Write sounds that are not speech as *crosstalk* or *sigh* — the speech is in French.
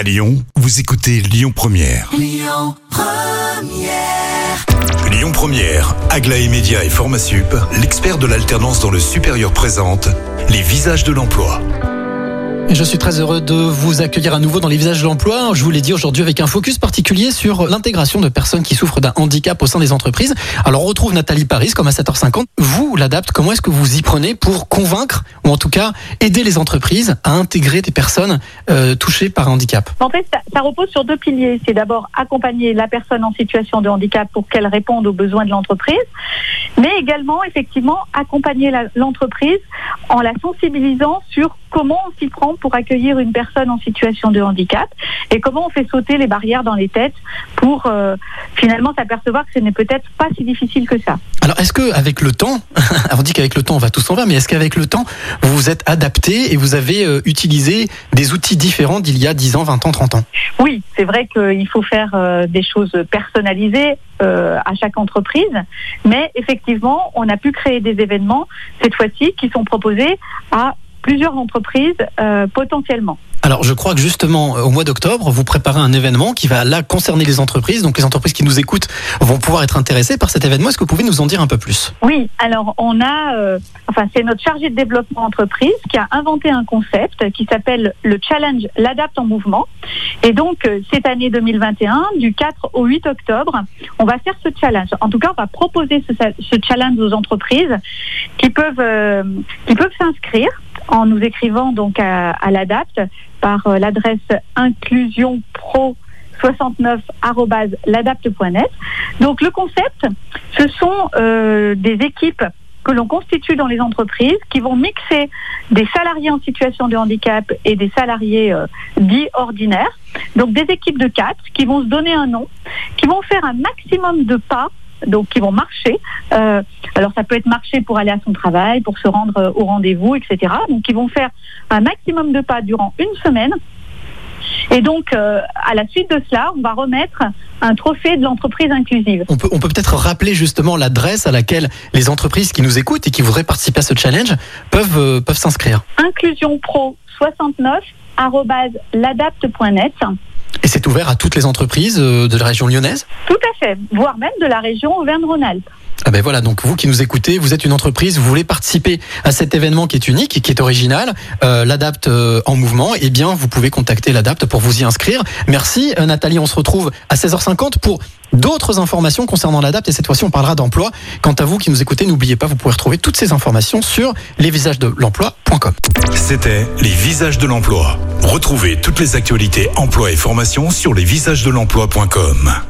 À Lyon, vous écoutez Lyon Première. Lyon Première, Aglaé Média et Formasup, l'expert de l'alternance dans le supérieur présente les visages de l'emploi. Je suis très heureux de vous accueillir à nouveau dans les visages de l'emploi. Je vous l'ai dit aujourd'hui avec un focus particulier sur l'intégration de personnes qui souffrent d'un handicap au sein des entreprises. Alors on retrouve Nathalie Paris comme à 7h50. Vous, l'adapte, comment est-ce que vous y prenez pour convaincre ou en tout cas aider les entreprises à intégrer des personnes euh, touchées par un handicap? En fait, ça, ça repose sur deux piliers. C'est d'abord accompagner la personne en situation de handicap pour qu'elle réponde aux besoins de l'entreprise, mais également, effectivement, accompagner l'entreprise en la sensibilisant sur comment on s'y prend pour accueillir une personne en situation de handicap et comment on fait sauter les barrières dans les têtes pour euh, finalement s'apercevoir que ce n'est peut-être pas si difficile que ça. Alors est-ce que avec le temps, *laughs* on dit qu'avec le temps on va tout s'en va, mais est-ce qu'avec le temps vous vous êtes adapté et vous avez euh, utilisé des outils différents d'il y a 10 ans, 20 ans, 30 ans? Oui, c'est vrai qu'il faut faire euh, des choses personnalisées euh, à chaque entreprise, mais effectivement, on a pu créer des événements cette fois-ci qui sont proposés à plusieurs entreprises euh, potentiellement. Alors, je crois que justement, euh, au mois d'octobre, vous préparez un événement qui va là concerner les entreprises. Donc, les entreprises qui nous écoutent vont pouvoir être intéressées par cet événement. Est-ce que vous pouvez nous en dire un peu plus? Oui, alors on a, euh, enfin c'est notre chargé de développement entreprise qui a inventé un concept qui s'appelle le challenge l'adapte en mouvement. Et donc euh, cette année 2021, du 4 au 8 octobre, on va faire ce challenge. En tout cas, on va proposer ce, ce challenge aux entreprises qui peuvent, euh, qui peuvent s'inscrire en nous écrivant donc à, à l'adapte par euh, l'adresse inclusion pro 69@ladapte.net. Donc le concept, ce sont euh, des équipes que l'on constitue dans les entreprises qui vont mixer des salariés en situation de handicap et des salariés euh, dits ordinaires. Donc des équipes de quatre qui vont se donner un nom, qui vont faire un maximum de pas donc qui vont marcher. Euh, alors ça peut être marcher pour aller à son travail, pour se rendre euh, au rendez-vous, etc. Donc ils vont faire un maximum de pas durant une semaine. Et donc euh, à la suite de cela, on va remettre un trophée de l'entreprise inclusive. On peut on peut peut-être rappeler justement l'adresse à laquelle les entreprises qui nous écoutent et qui voudraient participer à ce challenge peuvent, euh, peuvent s'inscrire. Inclusion Pro 69 ladapte.net. Et c'est ouvert à toutes les entreprises de la région lyonnaise? Tout à fait, voire même de la région Auvergne-Rhône-Alpes. Ah ben voilà, donc vous qui nous écoutez, vous êtes une entreprise, vous voulez participer à cet événement qui est unique qui est original, euh, l'Adapt euh, en mouvement, eh bien vous pouvez contacter l'Adapt pour vous y inscrire. Merci euh, Nathalie, on se retrouve à 16h50 pour d'autres informations concernant l'Adapt et cette fois-ci on parlera d'emploi. Quant à vous qui nous écoutez, n'oubliez pas, vous pourrez retrouver toutes ces informations sur lesvisagesdelemploi.com. C'était les visages de l'emploi. Retrouvez toutes les actualités emploi et formation sur lesvisagesdelemploi.com.